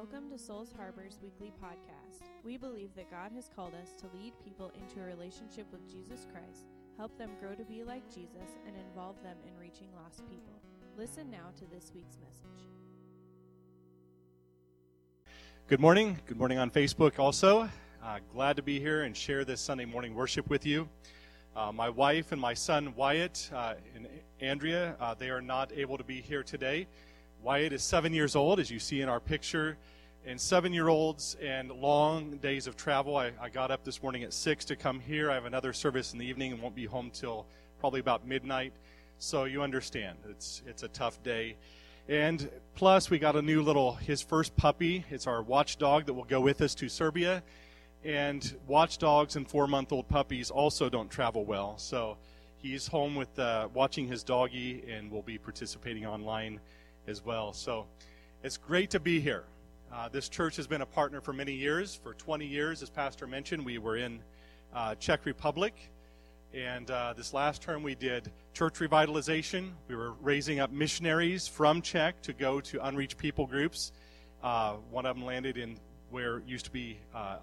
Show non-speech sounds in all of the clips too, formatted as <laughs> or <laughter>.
Welcome to Souls Harbor's weekly podcast. We believe that God has called us to lead people into a relationship with Jesus Christ, help them grow to be like Jesus, and involve them in reaching lost people. Listen now to this week's message. Good morning. Good morning on Facebook also. Uh, glad to be here and share this Sunday morning worship with you. Uh, my wife and my son Wyatt uh, and Andrea, uh, they are not able to be here today. Wyatt is seven years old, as you see in our picture. And seven year olds and long days of travel. I, I, got up this morning at six to come here. I have another service in the evening and won't be home till probably about midnight. So you understand, it's, it's a tough day. And plus, we got a new little, his first puppy. It's our watchdog that will go with us to Serbia. And watchdogs and four month old puppies also don't travel well. So he's home with uh, watching his doggy and will be participating online as well. So it's great to be here. Uh, this church has been a partner for many years. For 20 years, as Pastor mentioned, we were in uh, Czech Republic. And uh, this last term, we did church revitalization. We were raising up missionaries from Czech to go to unreached people groups. Uh, one of them landed in where used to be uh,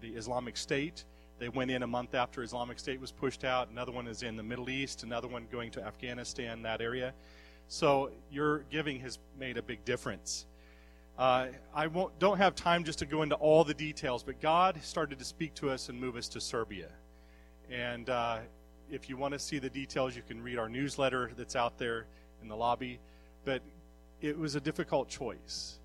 the Islamic State. They went in a month after Islamic State was pushed out. Another one is in the Middle East. Another one going to Afghanistan, that area. So your giving has made a big difference. Uh, I don't have time just to go into all the details, but God started to speak to us and move us to Serbia. And uh, if you want to see the details, you can read our newsletter that's out there in the lobby. But it was a difficult choice.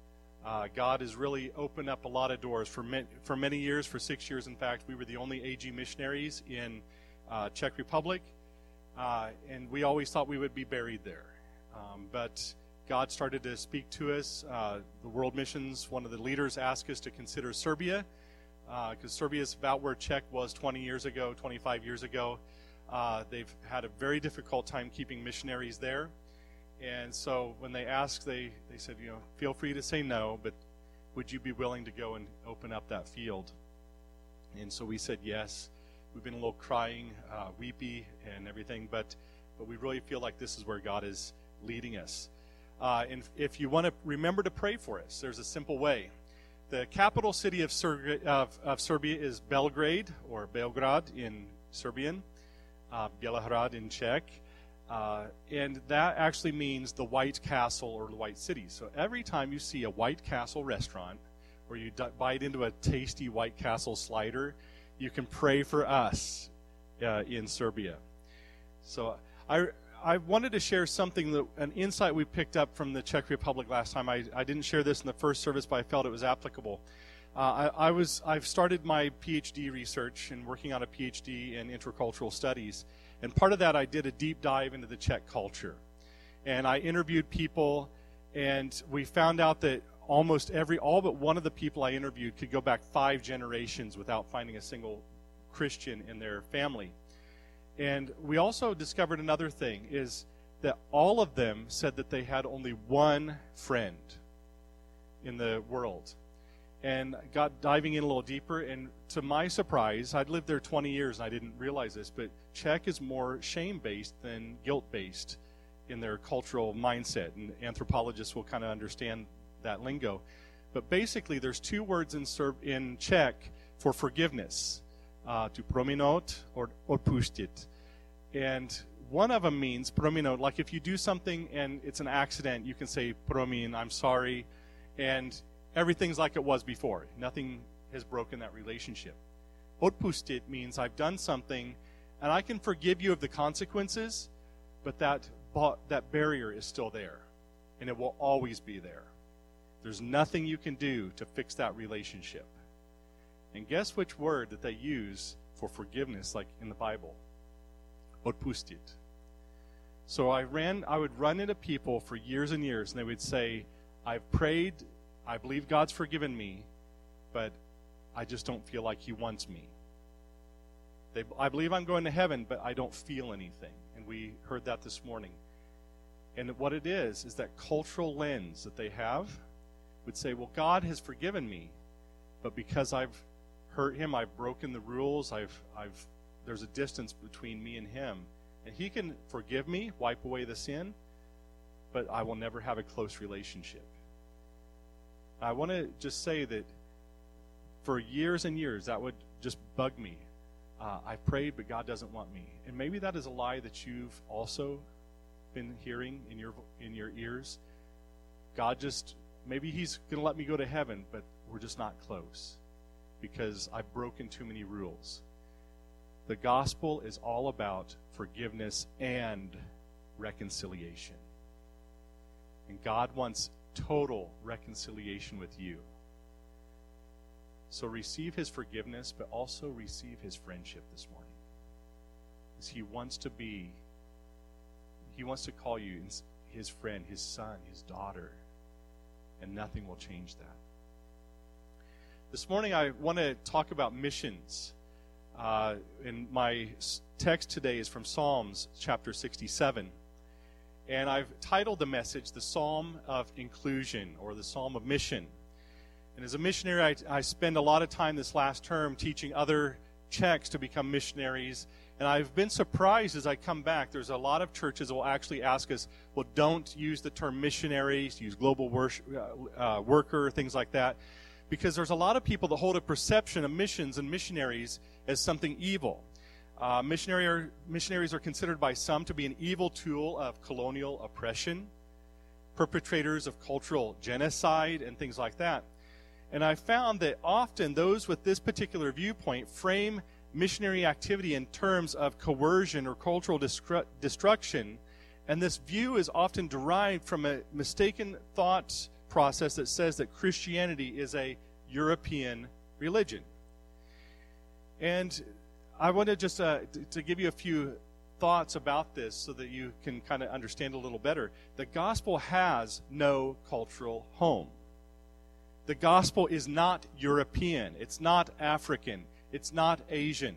Uh, God has really opened up a lot of doors for, for many years. For six years, in fact, we were the only AG missionaries in uh, Czech Republic, uh, and we always thought we would be buried there. Um, but God started to speak to us. Uh, the World Missions, one of the leaders, asked us to consider Serbia because uh, Serbia is about where Czech was 20 years ago, 25 years ago. Uh, they've had a very difficult time keeping missionaries there. And so when they asked, they, they said, you know, feel free to say no, but would you be willing to go and open up that field? And so we said yes. We've been a little crying, uh, weepy, and everything, but but we really feel like this is where God is leading us. Uh, and if you want to remember to pray for us, there's a simple way. The capital city of, Ser- of, of Serbia is Belgrade, or Belgrad in Serbian, uh, in Czech. Uh, and that actually means the White Castle or the White City. So every time you see a White Castle restaurant, or you d- bite into a tasty White Castle slider, you can pray for us uh, in Serbia. So I, I wanted to share something that an insight we picked up from the Czech Republic last time. I, I didn't share this in the first service, but I felt it was applicable. Uh, I, I, was I've started my PhD research and working on a PhD in intercultural studies, and part of that I did a deep dive into the Czech culture, and I interviewed people, and we found out that almost every all but one of the people I interviewed could go back five generations without finding a single Christian in their family. And we also discovered another thing is that all of them said that they had only one friend in the world. And got diving in a little deeper, and to my surprise, I'd lived there 20 years and I didn't realize this, but Czech is more shame based than guilt based in their cultural mindset. And anthropologists will kind of understand that lingo. But basically, there's two words in, Serb- in Czech for forgiveness uh, to prominot or odpustit. And one of them means prominot, like if you do something and it's an accident, you can say promin, I'm sorry, and everything's like it was before. Nothing has broken that relationship. Odpustit means I've done something and I can forgive you of the consequences, but that, that barrier is still there and it will always be there. There's nothing you can do to fix that relationship. And guess which word that they use for forgiveness, like in the Bible? Odpustit. So I ran, I would run into people for years and years, and they would say, I've prayed, I believe God's forgiven me, but I just don't feel like He wants me. They, I believe I'm going to heaven, but I don't feel anything. And we heard that this morning. And what it is, is that cultural lens that they have would say, well, God has forgiven me, but because I've hurt him. I've broken the rules. I've, I've, there's a distance between me and him. And he can forgive me, wipe away the sin, but I will never have a close relationship. I want to just say that for years and years, that would just bug me. Uh, I prayed, but God doesn't want me. And maybe that is a lie that you've also been hearing in your in your ears. God just maybe He's going to let me go to heaven, but we're just not close because I've broken too many rules. The gospel is all about forgiveness and reconciliation. And God wants total reconciliation with you. So receive his forgiveness, but also receive his friendship this morning. Because he wants to be, he wants to call you his friend, his son, his daughter, and nothing will change that. This morning I want to talk about missions. Uh, and my text today is from Psalms chapter 67. And I've titled the message The Psalm of Inclusion or the Psalm of Mission. And as a missionary, I, I spend a lot of time this last term teaching other Czechs to become missionaries. And I've been surprised as I come back. There's a lot of churches that will actually ask us, well, don't use the term missionaries, use global worship, uh, uh, worker, things like that. Because there's a lot of people that hold a perception of missions and missionaries as something evil. Uh, missionary are, missionaries are considered by some to be an evil tool of colonial oppression, perpetrators of cultural genocide, and things like that. And I found that often those with this particular viewpoint frame missionary activity in terms of coercion or cultural destru- destruction. And this view is often derived from a mistaken thought process that says that Christianity is a European religion. And I want to just uh, to give you a few thoughts about this so that you can kind of understand a little better. The gospel has no cultural home. The gospel is not European, it's not African, it's not Asian.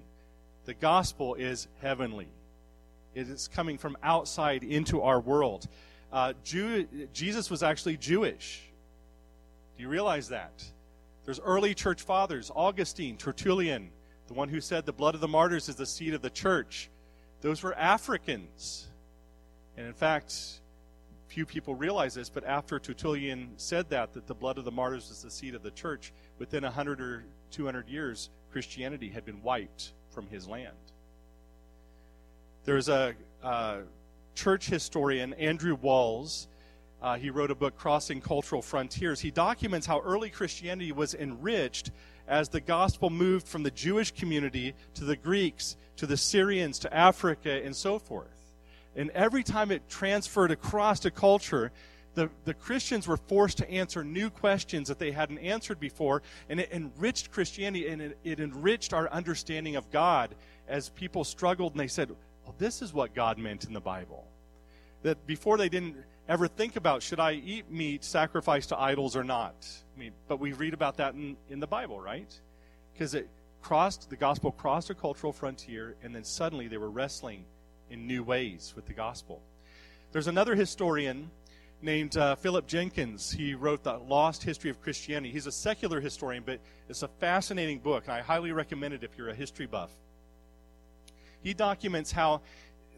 The gospel is heavenly. It is coming from outside into our world. Uh, Jew, Jesus was actually Jewish. Do you realize that? There's early church fathers, Augustine, Tertullian, the one who said the blood of the martyrs is the seed of the church. Those were Africans. And in fact, few people realize this, but after Tertullian said that, that the blood of the martyrs is the seed of the church, within 100 or 200 years, Christianity had been wiped from his land. There's a uh, church historian, Andrew Walls. Uh, he wrote a book, Crossing Cultural Frontiers. He documents how early Christianity was enriched as the gospel moved from the Jewish community to the Greeks, to the Syrians, to Africa, and so forth. And every time it transferred across a culture, the, the Christians were forced to answer new questions that they hadn't answered before, and it enriched Christianity and it, it enriched our understanding of God as people struggled and they said, Well, this is what God meant in the Bible. That before they didn't ever think about should I eat meat sacrificed to idols or not. I mean, but we read about that in, in the Bible, right? Because it crossed the gospel crossed a cultural frontier, and then suddenly they were wrestling in new ways with the gospel. There's another historian named uh, Philip Jenkins. He wrote The Lost History of Christianity. He's a secular historian, but it's a fascinating book, and I highly recommend it if you're a history buff. He documents how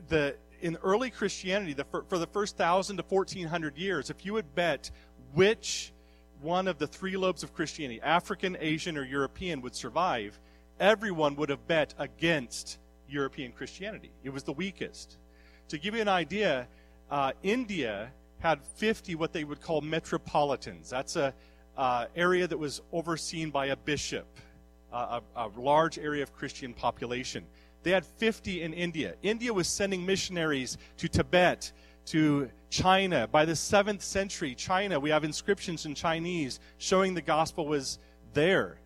the in early Christianity, the, for, for the first thousand to fourteen hundred years, if you would bet which one of the three lobes of Christianity, African, Asian, or European, would survive, everyone would have bet against European Christianity. It was the weakest. To give you an idea, uh, India had 50 what they would call metropolitans. That's a uh, area that was overseen by a bishop, uh, a, a large area of Christian population. They had 50 in India. India was sending missionaries to Tibet, to China. By the 7th century, China, we have inscriptions in Chinese showing the gospel was there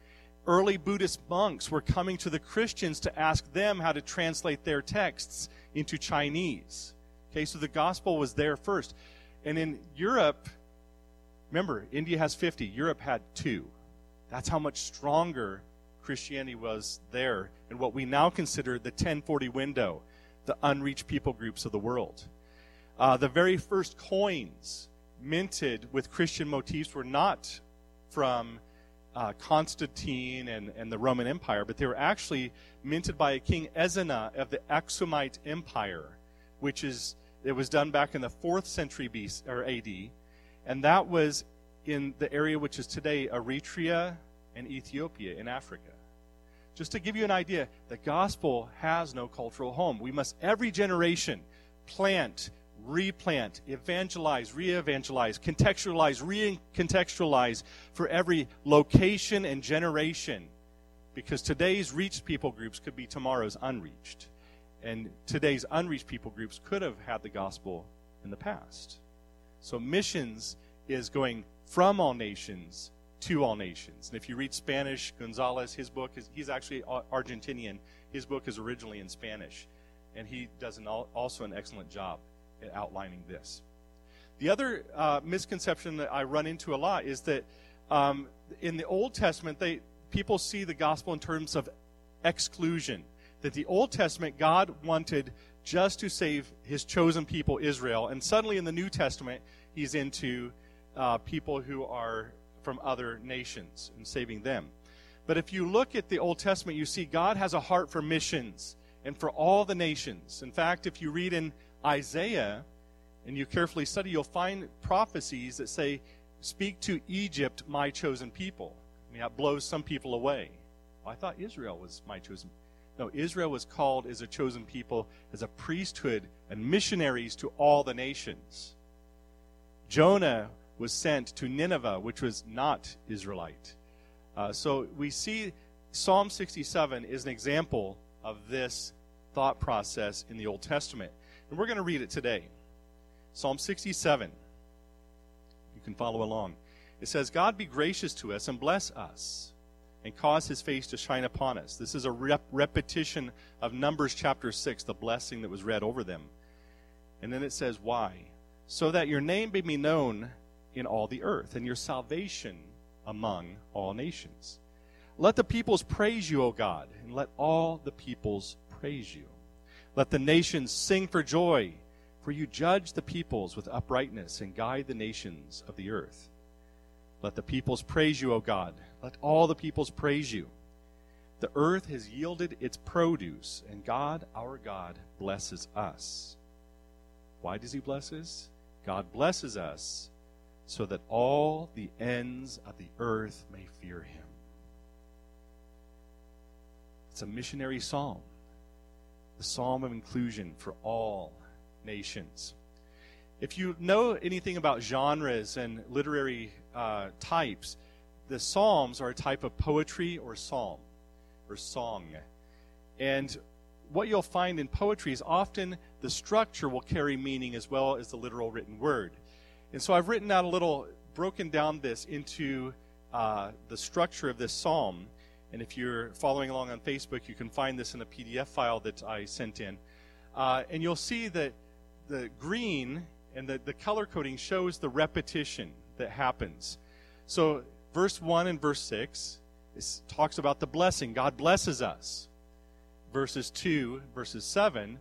early Buddhist monks were coming to the Christians to ask them how to translate their texts into Chinese. Okay, so the gospel was there first. And in Europe, remember, India has 50, Europe had two. That's how much stronger Christianity was there in what we now consider the 1040 window, the unreached people groups of the world. Uh, the very first coins minted with Christian motifs were not from uh, Constantine and, and the Roman Empire, but they were actually minted by a king Ezana of the Aksumite Empire, which is it was done back in the fourth century BC or AD, and that was in the area which is today Eritrea and Ethiopia in Africa. Just to give you an idea, the gospel has no cultural home. We must, every generation, plant, replant, evangelize, re evangelize, contextualize, re contextualize for every location and generation. Because today's reached people groups could be tomorrow's unreached. And today's unreached people groups could have had the gospel in the past. So missions is going from all nations to all nations. And if you read Spanish, Gonzalez, his book is he's actually Argentinian. His book is originally in Spanish, and he does an, also an excellent job at outlining this. The other uh, misconception that I run into a lot is that um, in the Old Testament, they people see the gospel in terms of exclusion. That the Old Testament, God wanted just to save His chosen people, Israel, and suddenly in the New Testament, He's into uh, people who are from other nations and saving them. But if you look at the Old Testament, you see God has a heart for missions and for all the nations. In fact, if you read in Isaiah and you carefully study, you'll find prophecies that say, Speak to Egypt, my chosen people. I mean, that blows some people away. Well, I thought Israel was my chosen no, Israel was called as a chosen people, as a priesthood and missionaries to all the nations. Jonah was sent to Nineveh, which was not Israelite. Uh, so we see Psalm 67 is an example of this thought process in the Old Testament. And we're going to read it today. Psalm 67. You can follow along. It says, God be gracious to us and bless us and cause his face to shine upon us. This is a rep- repetition of Numbers chapter 6, the blessing that was read over them. And then it says, Why? So that your name may be known in all the earth, and your salvation among all nations. Let the peoples praise you, O God, and let all the peoples praise you. Let the nations sing for joy, for you judge the peoples with uprightness and guide the nations of the earth. Let the peoples praise you, O God. Let all the peoples praise you. The earth has yielded its produce, and God, our God, blesses us. Why does he bless us? God blesses us so that all the ends of the earth may fear him. It's a missionary psalm, the psalm of inclusion for all nations. If you know anything about genres and literary uh, types, the psalms are a type of poetry or psalm or song. And what you'll find in poetry is often the structure will carry meaning as well as the literal written word. And so I've written out a little, broken down this into uh, the structure of this psalm. And if you're following along on Facebook, you can find this in a PDF file that I sent in. Uh, and you'll see that the green and the, the color coding shows the repetition that happens. So, verse 1 and verse 6 is, talks about the blessing. God blesses us. Verses 2, verses 7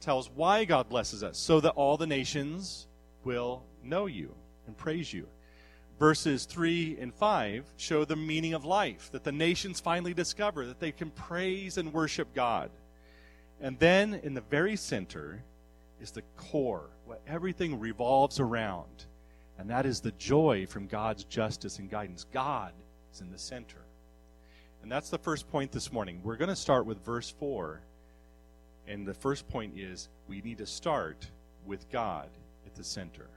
tells why God blesses us, so that all the nations will know you and praise you. Verses 3 and 5 show the meaning of life, that the nations finally discover that they can praise and worship God. And then in the very center is the core, what everything revolves around. And that is the joy from God's justice and guidance. God is in the center. And that's the first point this morning. We're going to start with verse 4. And the first point is we need to start with God the center.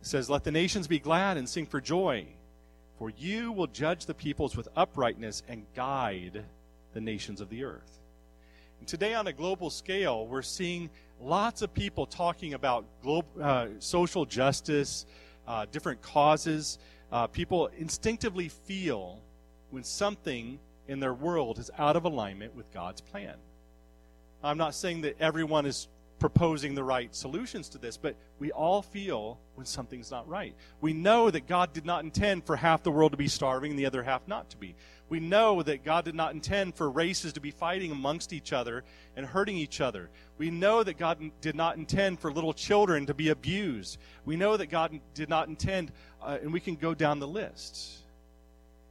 It says, Let the nations be glad and sing for joy, for you will judge the peoples with uprightness and guide the nations of the earth. And today, on a global scale, we're seeing lots of people talking about global, uh, social justice, uh, different causes. Uh, people instinctively feel when something in their world is out of alignment with God's plan. I'm not saying that everyone is proposing the right solutions to this, but we all feel when something's not right. We know that God did not intend for half the world to be starving and the other half not to be. We know that God did not intend for races to be fighting amongst each other and hurting each other. We know that God did not intend for little children to be abused. We know that God did not intend, uh, and we can go down the list.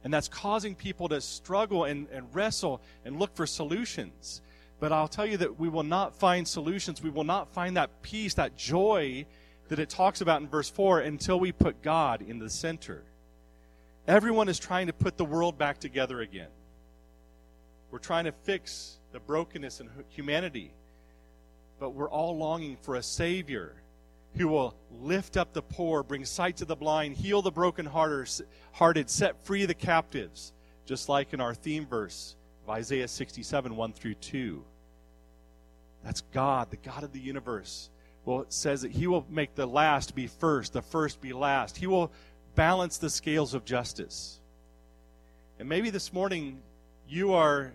And that's causing people to struggle and, and wrestle and look for solutions. But I'll tell you that we will not find solutions. We will not find that peace, that joy that it talks about in verse 4 until we put God in the center. Everyone is trying to put the world back together again. We're trying to fix the brokenness in humanity, but we're all longing for a Savior who will lift up the poor, bring sight to the blind, heal the broken-hearted, set free the captives, just like in our theme verse Isaiah 67, 1 through 2. That's God, the God of the universe. Well, it says that He will make the last be first, the first be last. He will balance the scales of justice. And maybe this morning you are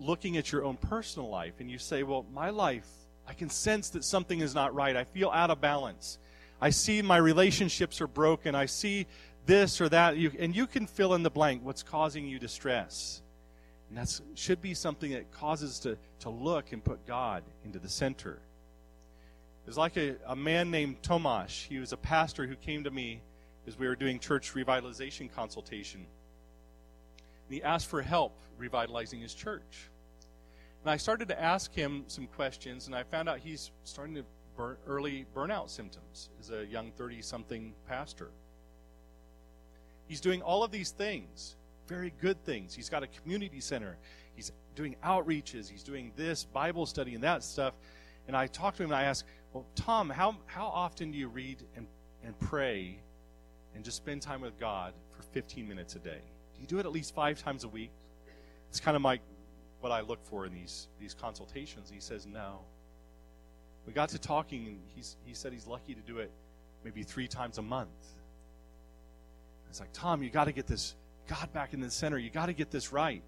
looking at your own personal life and you say, Well, my life I can sense that something is not right. I feel out of balance. I see my relationships are broken. I see this or that. You, and you can fill in the blank what's causing you distress. And that should be something that causes to, to look and put God into the center. There's like a, a man named Tomash. He was a pastor who came to me as we were doing church revitalization consultation. And he asked for help revitalizing his church. And I started to ask him some questions, and I found out he's starting to burn early burnout symptoms as a young 30 something pastor. He's doing all of these things, very good things. He's got a community center, he's doing outreaches, he's doing this Bible study and that stuff. And I talked to him and I asked, Well, Tom, how, how often do you read and, and pray and just spend time with God for 15 minutes a day? Do you do it at least five times a week? It's kind of my what I look for in these, these consultations. He says, no. We got to talking, and he's, he said he's lucky to do it maybe three times a month. It's like, Tom, you got to get this God back in the center. You got to get this right.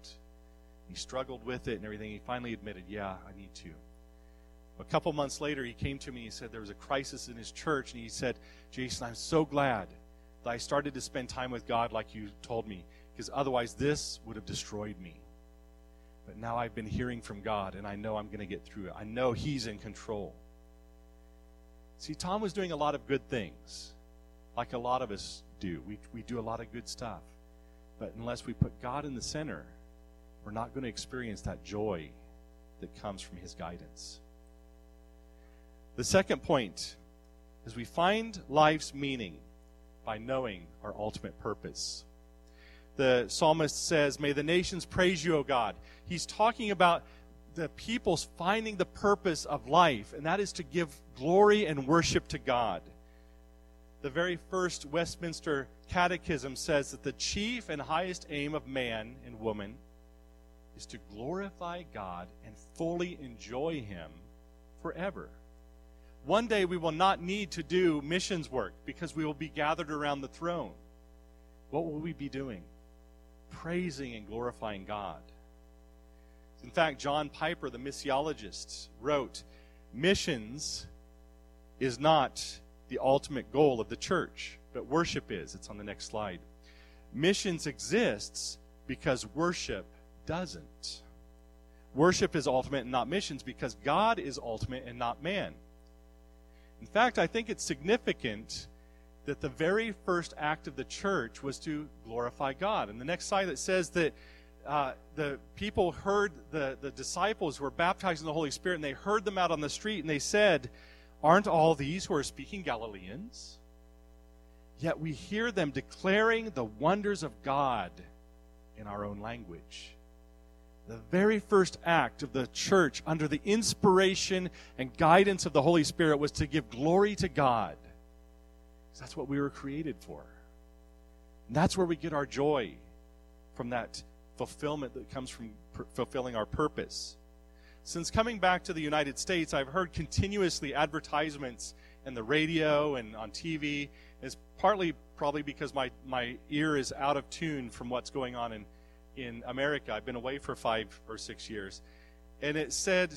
He struggled with it and everything. He finally admitted, yeah, I need to. A couple months later, he came to me. He said there was a crisis in his church, and he said, Jason, I'm so glad that I started to spend time with God like you told me, because otherwise this would have destroyed me. But now I've been hearing from God, and I know I'm going to get through it. I know He's in control. See, Tom was doing a lot of good things, like a lot of us do. We, we do a lot of good stuff. But unless we put God in the center, we're not going to experience that joy that comes from His guidance. The second point is we find life's meaning by knowing our ultimate purpose the psalmist says, May the nations praise you, O God. He's talking about the people's finding the purpose of life, and that is to give glory and worship to God. The very first Westminster Catechism says that the chief and highest aim of man and woman is to glorify God and fully enjoy Him forever. One day we will not need to do missions work because we will be gathered around the throne. What will we be doing? praising and glorifying God. In fact, John Piper, the missiologist, wrote Missions is not the ultimate goal of the church, but worship is. It's on the next slide. Missions exists because worship doesn't. Worship is ultimate and not missions because God is ultimate and not man. In fact, I think it's significant that the very first act of the church was to glorify God. And the next slide that says that uh, the people heard the, the disciples were baptized in the Holy Spirit, and they heard them out on the street, and they said, Aren't all these who are speaking Galileans? Yet we hear them declaring the wonders of God in our own language. The very first act of the church, under the inspiration and guidance of the Holy Spirit, was to give glory to God. That's what we were created for. And that's where we get our joy from that fulfillment that comes from fulfilling our purpose. Since coming back to the United States, I've heard continuously advertisements in the radio and on TV. It's partly probably because my, my ear is out of tune from what's going on in, in America. I've been away for five or six years. And it said,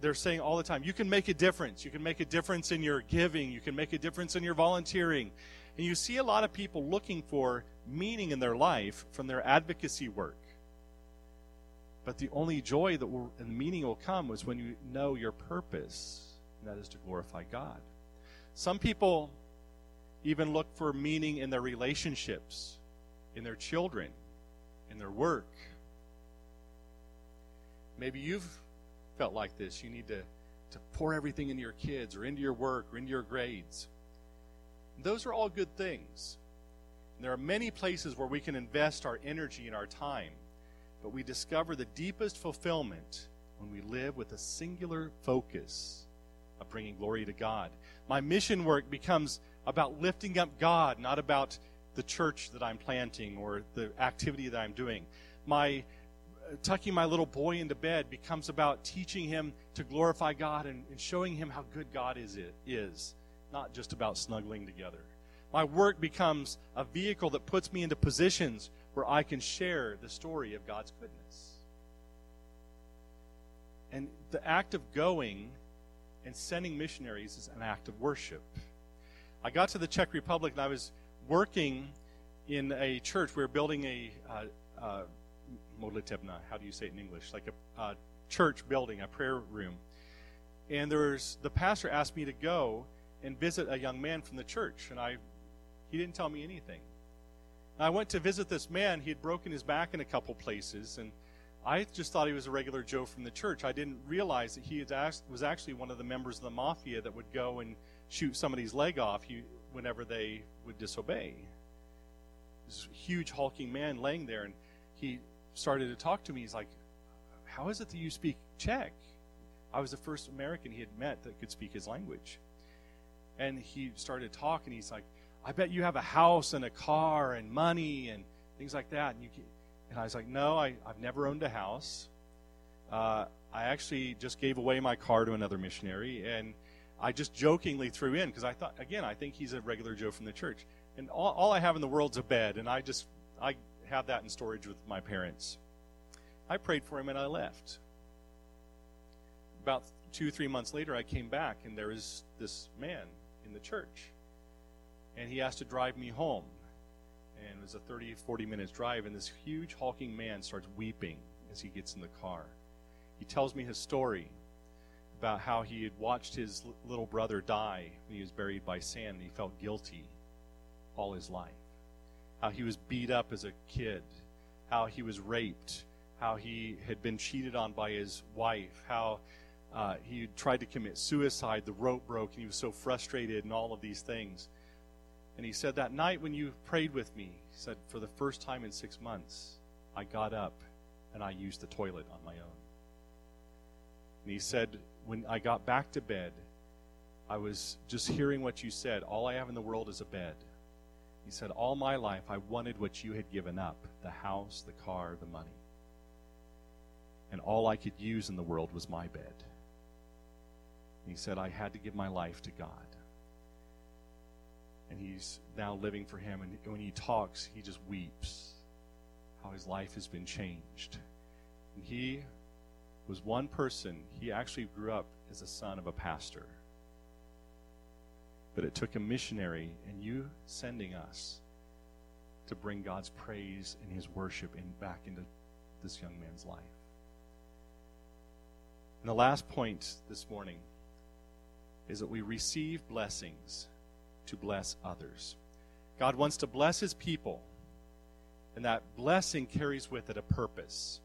they're saying all the time, you can make a difference. You can make a difference in your giving. You can make a difference in your volunteering. And you see a lot of people looking for meaning in their life from their advocacy work. But the only joy that will, and meaning will come was when you know your purpose, and that is to glorify God. Some people even look for meaning in their relationships, in their children, in their work, Maybe you've felt like this. You need to to pour everything into your kids or into your work or into your grades. Those are all good things. And there are many places where we can invest our energy and our time, but we discover the deepest fulfillment when we live with a singular focus of bringing glory to God. My mission work becomes about lifting up God, not about the church that I'm planting or the activity that I'm doing. My uh, tucking my little boy into bed becomes about teaching him to glorify God and, and showing him how good God is, it, is, not just about snuggling together. My work becomes a vehicle that puts me into positions where I can share the story of God's goodness. And the act of going and sending missionaries is an act of worship. I got to the Czech Republic and I was working in a church. We were building a uh, uh. How do you say it in English? Like a uh, church building, a prayer room. And there's the pastor asked me to go and visit a young man from the church, and I he didn't tell me anything. And I went to visit this man. He had broken his back in a couple places, and I just thought he was a regular Joe from the church. I didn't realize that he asked, was actually one of the members of the mafia that would go and shoot somebody's leg off whenever they would disobey. This huge hulking man laying there, and he started to talk to me. He's like, "How is it that you speak Czech?" I was the first American he had met that could speak his language, and he started talking. He's like, "I bet you have a house and a car and money and things like that." And you, and I was like, "No, I, I've never owned a house. Uh, I actually just gave away my car to another missionary, and I just jokingly threw in because I thought, again, I think he's a regular Joe from the church, and all, all I have in the world's a bed, and I just I have that in storage with my parents. I prayed for him and I left. About two, three months later, I came back and there was this man in the church. And he asked to drive me home. And it was a 30, 40 minutes drive. And this huge, hulking man starts weeping as he gets in the car. He tells me his story about how he had watched his little brother die when he was buried by sand. And he felt guilty all his life how he was beat up as a kid, how he was raped, how he had been cheated on by his wife, how uh, he tried to commit suicide, the rope broke, and he was so frustrated, and all of these things. And he said, That night when you prayed with me, he said, for the first time in six months, I got up and I used the toilet on my own. And he said, When I got back to bed, I was just hearing what you said. All I have in the world is a bed. He said, All my life I wanted what you had given up the house, the car, the money. And all I could use in the world was my bed. he said, I had to give my life to God. And he's now living for Him. And when he talks, he just weeps how his life has been changed. And he was one person, he actually grew up as a son of a pastor. But it took a missionary and you sending us to bring God's praise and his worship in, back into this young man's life. And the last point this morning is that we receive blessings to bless others. God wants to bless his people, and that blessing carries with it a purpose.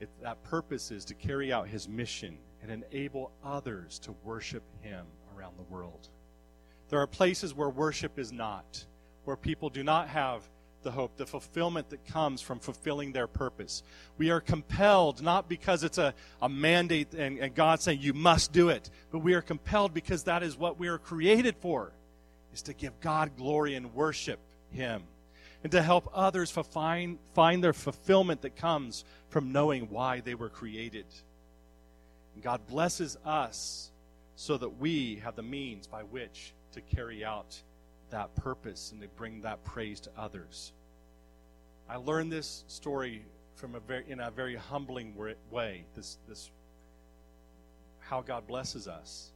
It, that purpose is to carry out his mission and enable others to worship him around the world. There are places where worship is not, where people do not have the hope, the fulfillment that comes from fulfilling their purpose. We are compelled, not because it's a, a mandate and, and God saying you must do it, but we are compelled because that is what we are created for, is to give God glory and worship Him. And to help others find, find their fulfillment that comes from knowing why they were created. And God blesses us so that we have the means by which to carry out that purpose and to bring that praise to others. I learned this story from a very, in a very humbling way. This, this, how God blesses us.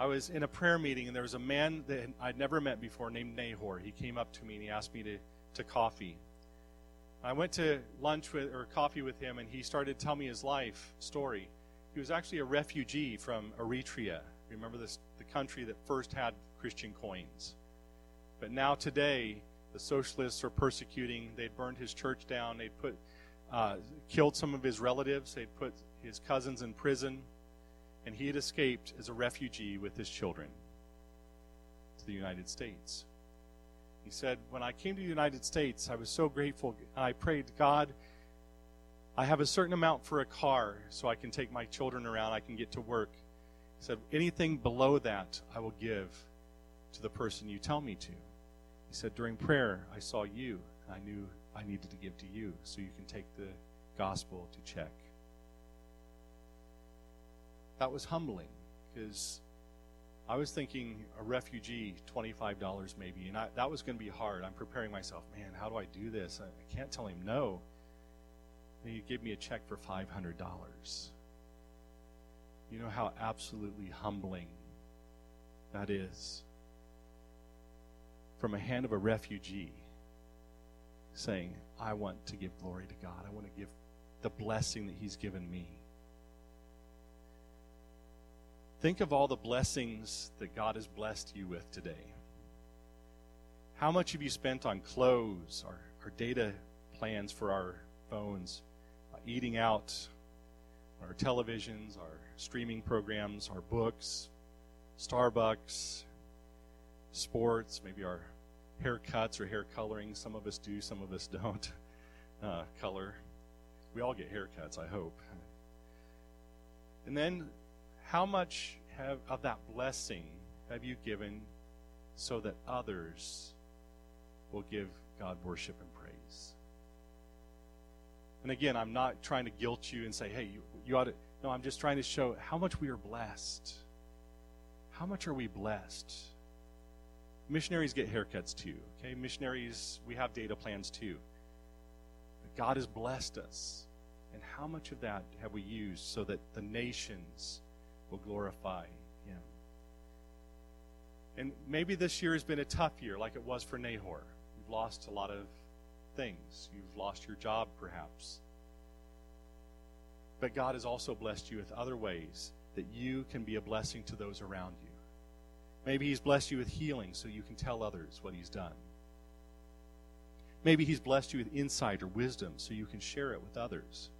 I was in a prayer meeting and there was a man that I'd never met before named Nahor. He came up to me and he asked me to, to coffee. I went to lunch with or coffee with him and he started to tell me his life story. He was actually a refugee from Eritrea. Remember this, the country that first had Christian coins. But now today, the socialists are persecuting. They'd burned his church down. They'd put, uh, killed some of his relatives. They'd put his cousins in prison. And he had escaped as a refugee with his children to the United States. He said, When I came to the United States, I was so grateful. I prayed, God, I have a certain amount for a car so I can take my children around, I can get to work. He said, Anything below that, I will give to the person you tell me to. He said, During prayer, I saw you, and I knew I needed to give to you so you can take the gospel to Czech. That was humbling because I was thinking a refugee, $25 maybe, and I, that was going to be hard. I'm preparing myself. Man, how do I do this? I, I can't tell him no. And he gave me a check for $500. You know how absolutely humbling that is? From a hand of a refugee saying, I want to give glory to God. I want to give the blessing that He's given me. Think of all the blessings that God has blessed you with today. How much have you spent on clothes, our, our data plans for our phones, uh, eating out, our televisions, our streaming programs, our books, Starbucks, sports, maybe our haircuts or hair coloring. Some of us do, some of us <laughs> don't uh, color. We all get haircuts, I hope. And then, how much have, of that blessing have you given so that others will give God worship and praise? And again, I'm not trying to guilt you and say, hey, you, you ought to. No, I'm just trying to show how much we are blessed. How much are we blessed? Missionaries get haircuts too. Okay, missionaries, we have data plans too. But God has blessed us. And how much of that have we used so that the nations will glorify Him? And maybe this year has been a tough year, like it was for Nahor. You've lost a lot of things. You've lost your job, perhaps. But God has also blessed you with other ways that you can be a blessing to those around you. Maybe He's blessed you with healing so you can tell others what He's done. Maybe He's blessed you with insight or wisdom so you can share it with others.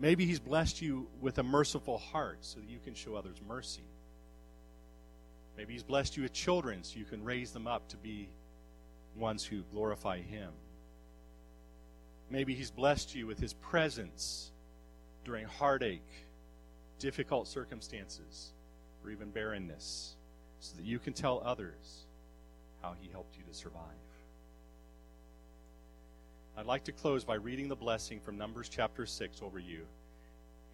Maybe He's blessed you with a merciful heart so that you can show others mercy. Maybe He's blessed you with children so you can raise them up to be ones who glorify Him. Maybe He's blessed you with His presence during heartache, difficult circumstances, or even barrenness so that you can tell others how he helped you to survive. I'd like to close by reading the blessing from Numbers chapter 6 over you.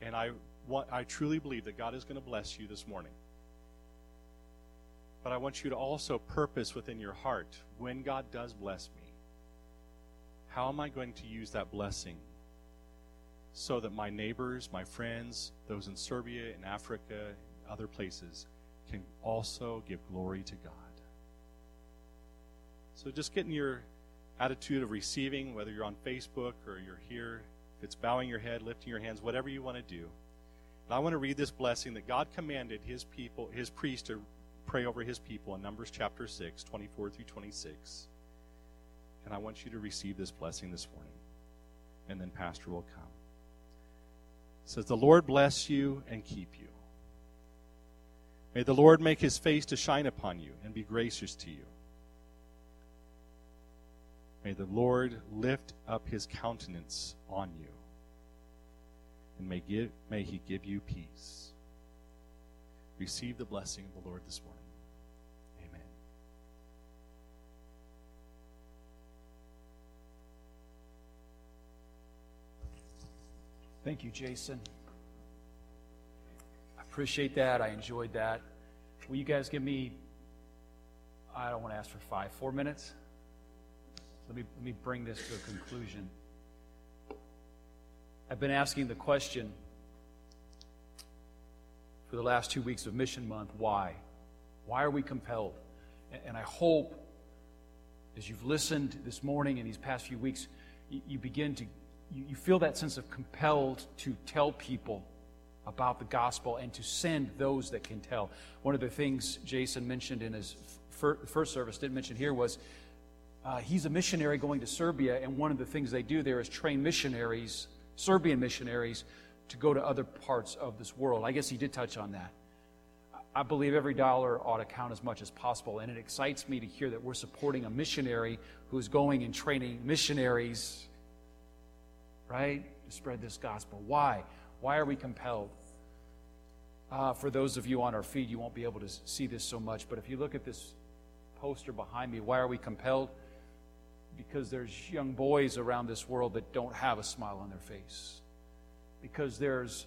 And I, want, I truly believe that God is going to bless you this morning. But I want you to also purpose within your heart when God does bless me, how am I going to use that blessing so that my neighbors, my friends, those in Serbia, in Africa, other places, can also give glory to God. So just get in your attitude of receiving, whether you're on Facebook or you're here, if it's bowing your head, lifting your hands, whatever you want to do. And I want to read this blessing that God commanded his people, his priest to pray over his people in Numbers chapter 6, 24 through 26. And I want you to receive this blessing this morning. And then Pastor will come. It says, The Lord bless you and keep you. May the Lord make his face to shine upon you and be gracious to you. May the Lord lift up his countenance on you, and may, give, may he give you peace. Receive the blessing of the Lord this morning. Amen. Thank you, Jason I appreciate that. I enjoyed that. Will you guys give me, I don't want to ask for five, four minutes? Let me, let me bring this to a conclusion. I've been asking the question for the last two weeks of Mission Month why? Why are we compelled? And I hope as you've listened this morning and these past few weeks, you begin to, you feel that sense of compelled to tell people about the gospel and to send those that can tell. One of the things Jason mentioned in his first service, didn't mention here, was uh, he's a missionary going to Serbia, and one of the things they do there is train missionaries, Serbian missionaries, to go to other parts of this world. I guess he did touch on that. I believe every dollar ought to count as much as possible, and it excites me to hear that we're supporting a missionary who's going and training missionaries, right, to spread this gospel. Why? Why are we compelled? Uh, for those of you on our feed, you won't be able to see this so much, but if you look at this poster behind me, why are we compelled? Because there's young boys around this world that don't have a smile on their face. Because there's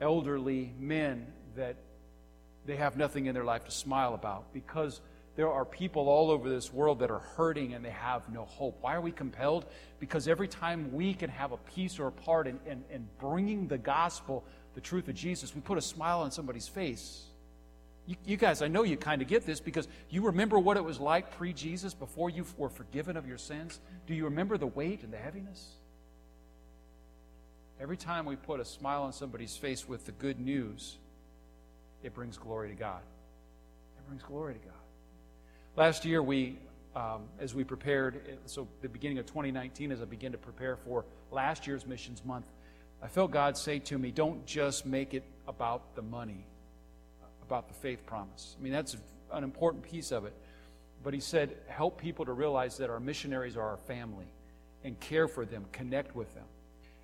elderly men that they have nothing in their life to smile about. Because there are people all over this world that are hurting and they have no hope. Why are we compelled? Because every time we can have a piece or a part in, in, in bringing the gospel, the truth of Jesus, we put a smile on somebody's face. You, you guys, I know you kind of get this because you remember what it was like pre Jesus before you were forgiven of your sins. Do you remember the weight and the heaviness? Every time we put a smile on somebody's face with the good news, it brings glory to God. It brings glory to God. Last year, we, um, as we prepared, so the beginning of 2019, as I began to prepare for last year's Missions Month, I felt God say to me, don't just make it about the money, about the faith promise. I mean, that's an important piece of it. But He said, help people to realize that our missionaries are our family and care for them, connect with them.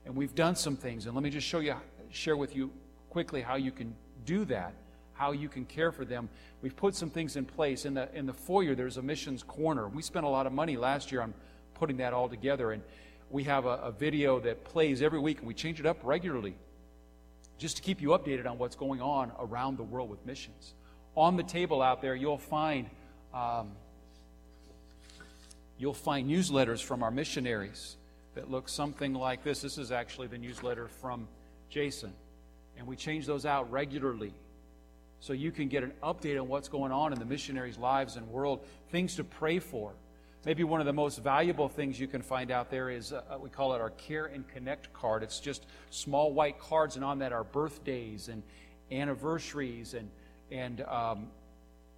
And we've done some things, and let me just show you, share with you quickly how you can do that how you can care for them. We've put some things in place. In the, in the foyer, there's a missions corner. We spent a lot of money last year on putting that all together. And we have a, a video that plays every week, and we change it up regularly just to keep you updated on what's going on around the world with missions. On the table out there, you'll find. Um, you'll find newsletters from our missionaries that look something like this. This is actually the newsletter from Jason. And we change those out regularly so you can get an update on what's going on in the missionaries' lives and world, things to pray for. Maybe one of the most valuable things you can find out there is uh, we call it our Care and Connect card. It's just small white cards, and on that are birthdays and anniversaries and and um,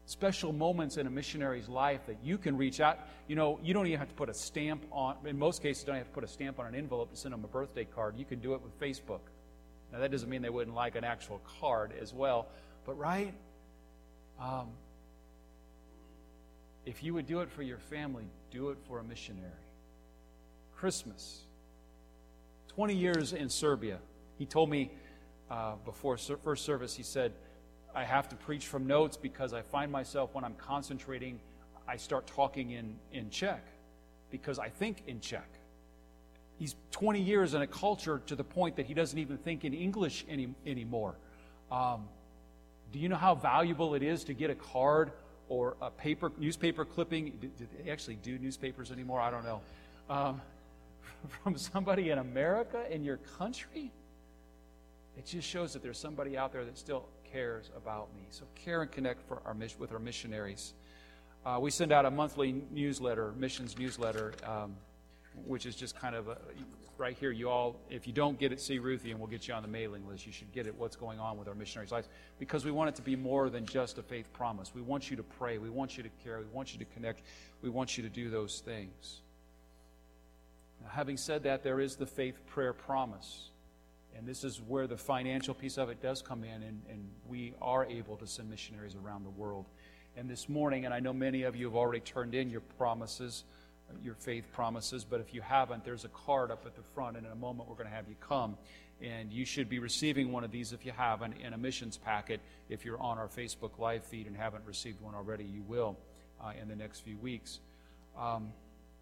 special moments in a missionary's life that you can reach out. You know, you don't even have to put a stamp on. In most cases, don't have to put a stamp on an envelope to send them a birthday card. You can do it with Facebook. Now, that doesn't mean they wouldn't like an actual card as well. But, right? Um, if you would do it for your family, do it for a missionary. Christmas. 20 years in Serbia. He told me uh, before first service, he said, I have to preach from notes because I find myself when I'm concentrating, I start talking in, in Czech because I think in Czech. He's 20 years in a culture to the point that he doesn't even think in English any, anymore. Um, do you know how valuable it is to get a card or a paper newspaper clipping? Do, they actually do newspapers anymore? I don't know. Um, <laughs> from somebody in America in your country? It just shows that there's somebody out there that still cares about me. So care and connect for our with our missionaries. Uh, we send out a monthly newsletter, missions newsletter, um, which is just kind of a, right here, you all, if you don't get it, see Ruthie and we'll get you on the mailing list. You should get it, what's going on with our missionaries' lives, because we want it to be more than just a faith promise. We want you to pray. We want you to care. We want you to connect. We want you to do those things. Now, having said that, there is the faith prayer promise. And this is where the financial piece of it does come in, and, and we are able to send missionaries around the world. And this morning, and I know many of you have already turned in your promises your faith promises. But if you haven't, there's a card up at the front, and in a moment we're going to have you come. And you should be receiving one of these if you haven't, in a missions packet. If you're on our Facebook live feed and haven't received one already, you will uh, in the next few weeks. Um,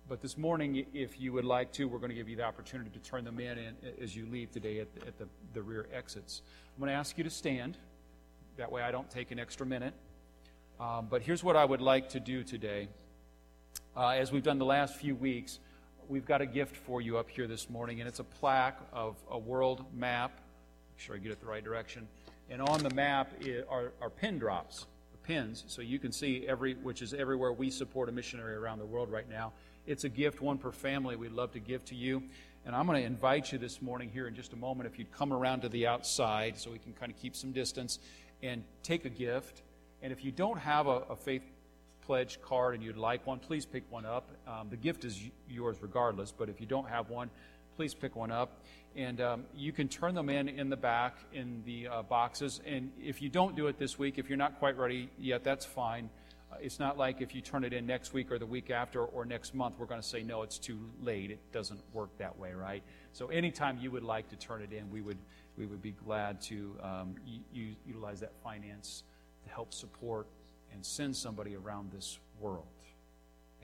but this morning, if you would like to, we're going to give you the opportunity to turn them in as you leave today at, the, at the, the rear exits. I'm going to ask you to stand. That way I don't take an extra minute. Um, but here's what I would like to do today uh, as we've done the last few weeks, we've got a gift for you up here this morning, and it's a plaque of a world map. Make sure I get it the right direction. And on the map are, are pin drops, the pins, so you can see every, which is everywhere we support a missionary around the world right now. It's a gift, one per family, we'd love to give to you. And I'm going to invite you this morning here in just a moment if you'd come around to the outside so we can kind of keep some distance and take a gift. And if you don't have a, a faith pledge card and you'd like one, please pick one up. Um, the gift is yours regardless, but if you don't have one, please pick one up. And um, you can turn them in in the back in the uh, boxes. And if you don't do it this week, if you're not quite ready yet, that's fine. Uh, it's not like if you turn it in next week or the week after or next month, we're going to say, no, it's too late. It doesn't work that way, right? So anytime you would like to turn it in, we would, we would be glad to um, u- utilize that finance to help support and send somebody around this world.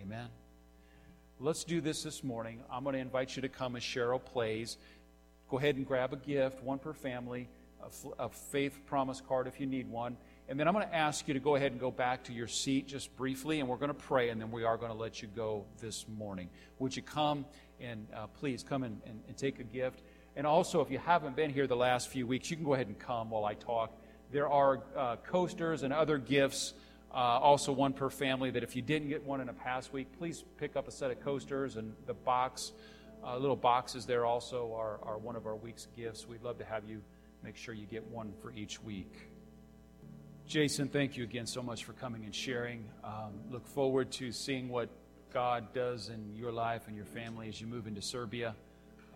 Amen. Let's do this this morning. I'm going to invite you to come as Cheryl plays. Go ahead and grab a gift, one per family, a, faith promise card if you need one. And then I'm going to ask you to go ahead and go back to your seat just briefly, and we're going to pray, and then we are going to let you go this morning. Would you come and uh, please come and, and, and take a gift? And also, if you haven't been here the last few weeks, you can go ahead and come while I talk. There are uh, coasters and other gifts, uh, also one per family, that if you didn't get one in a past week, please pick up a set of coasters and the box uh, little boxes there also are, are one of our week's gifts. We'd love to have you make sure you get one for each week. Jason, thank you again so much for coming and sharing. Um, look forward to seeing what God does in your life and your family as you move into Serbia.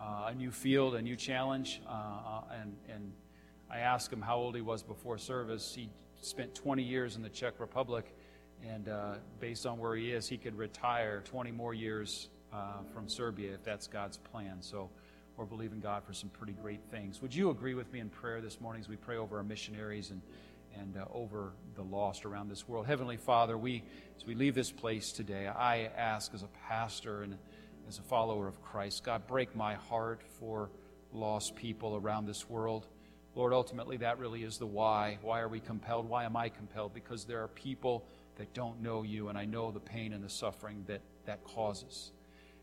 Uh, a new field, a new challenge. Uh, uh and, and I asked him how old he was before service. He spent 20 years in the Czech Republic, and uh, based on where he is, he could retire 20 more years uh, from Serbia if that's God's plan. So we're believing God for some pretty great things. Would you agree with me in prayer this morning as we pray over our missionaries and, and uh, over the lost around this world? Heavenly Father, we, as we leave this place today, I ask as a pastor and as a follower of Christ, God, break my heart for lost people around this world. Lord, ultimately, that really is the why. Why are we compelled? Why am I compelled? Because there are people that don't know you, and I know the pain and the suffering that that causes.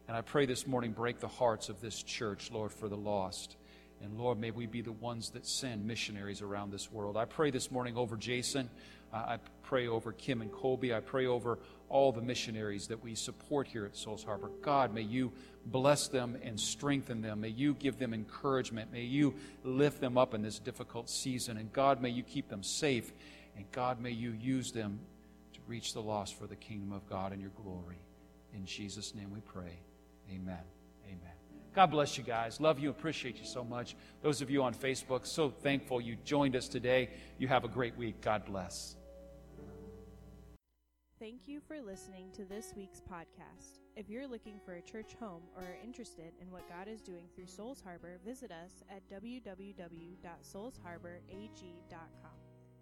And I pray this morning, break the hearts of this church, Lord, for the lost. And Lord, may we be the ones that send missionaries around this world. I pray this morning over Jason. I pray over Kim and Colby. I pray over all the missionaries that we support here at Souls Harbor. God, may you bless them and strengthen them. May you give them encouragement. May you lift them up in this difficult season. And God, may you keep them safe. And God, may you use them to reach the lost for the kingdom of God and your glory. In Jesus' name we pray. Amen. God bless you guys. Love you. Appreciate you so much. Those of you on Facebook, so thankful you joined us today. You have a great week. God bless. Thank you for listening to this week's podcast. If you're looking for a church home or are interested in what God is doing through Souls Harbor, visit us at www.soulsharborag.com.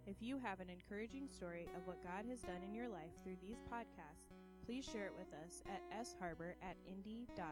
If you have an encouraging story of what God has done in your life through these podcasts, please share it with us at sharbor at indy.rr.com.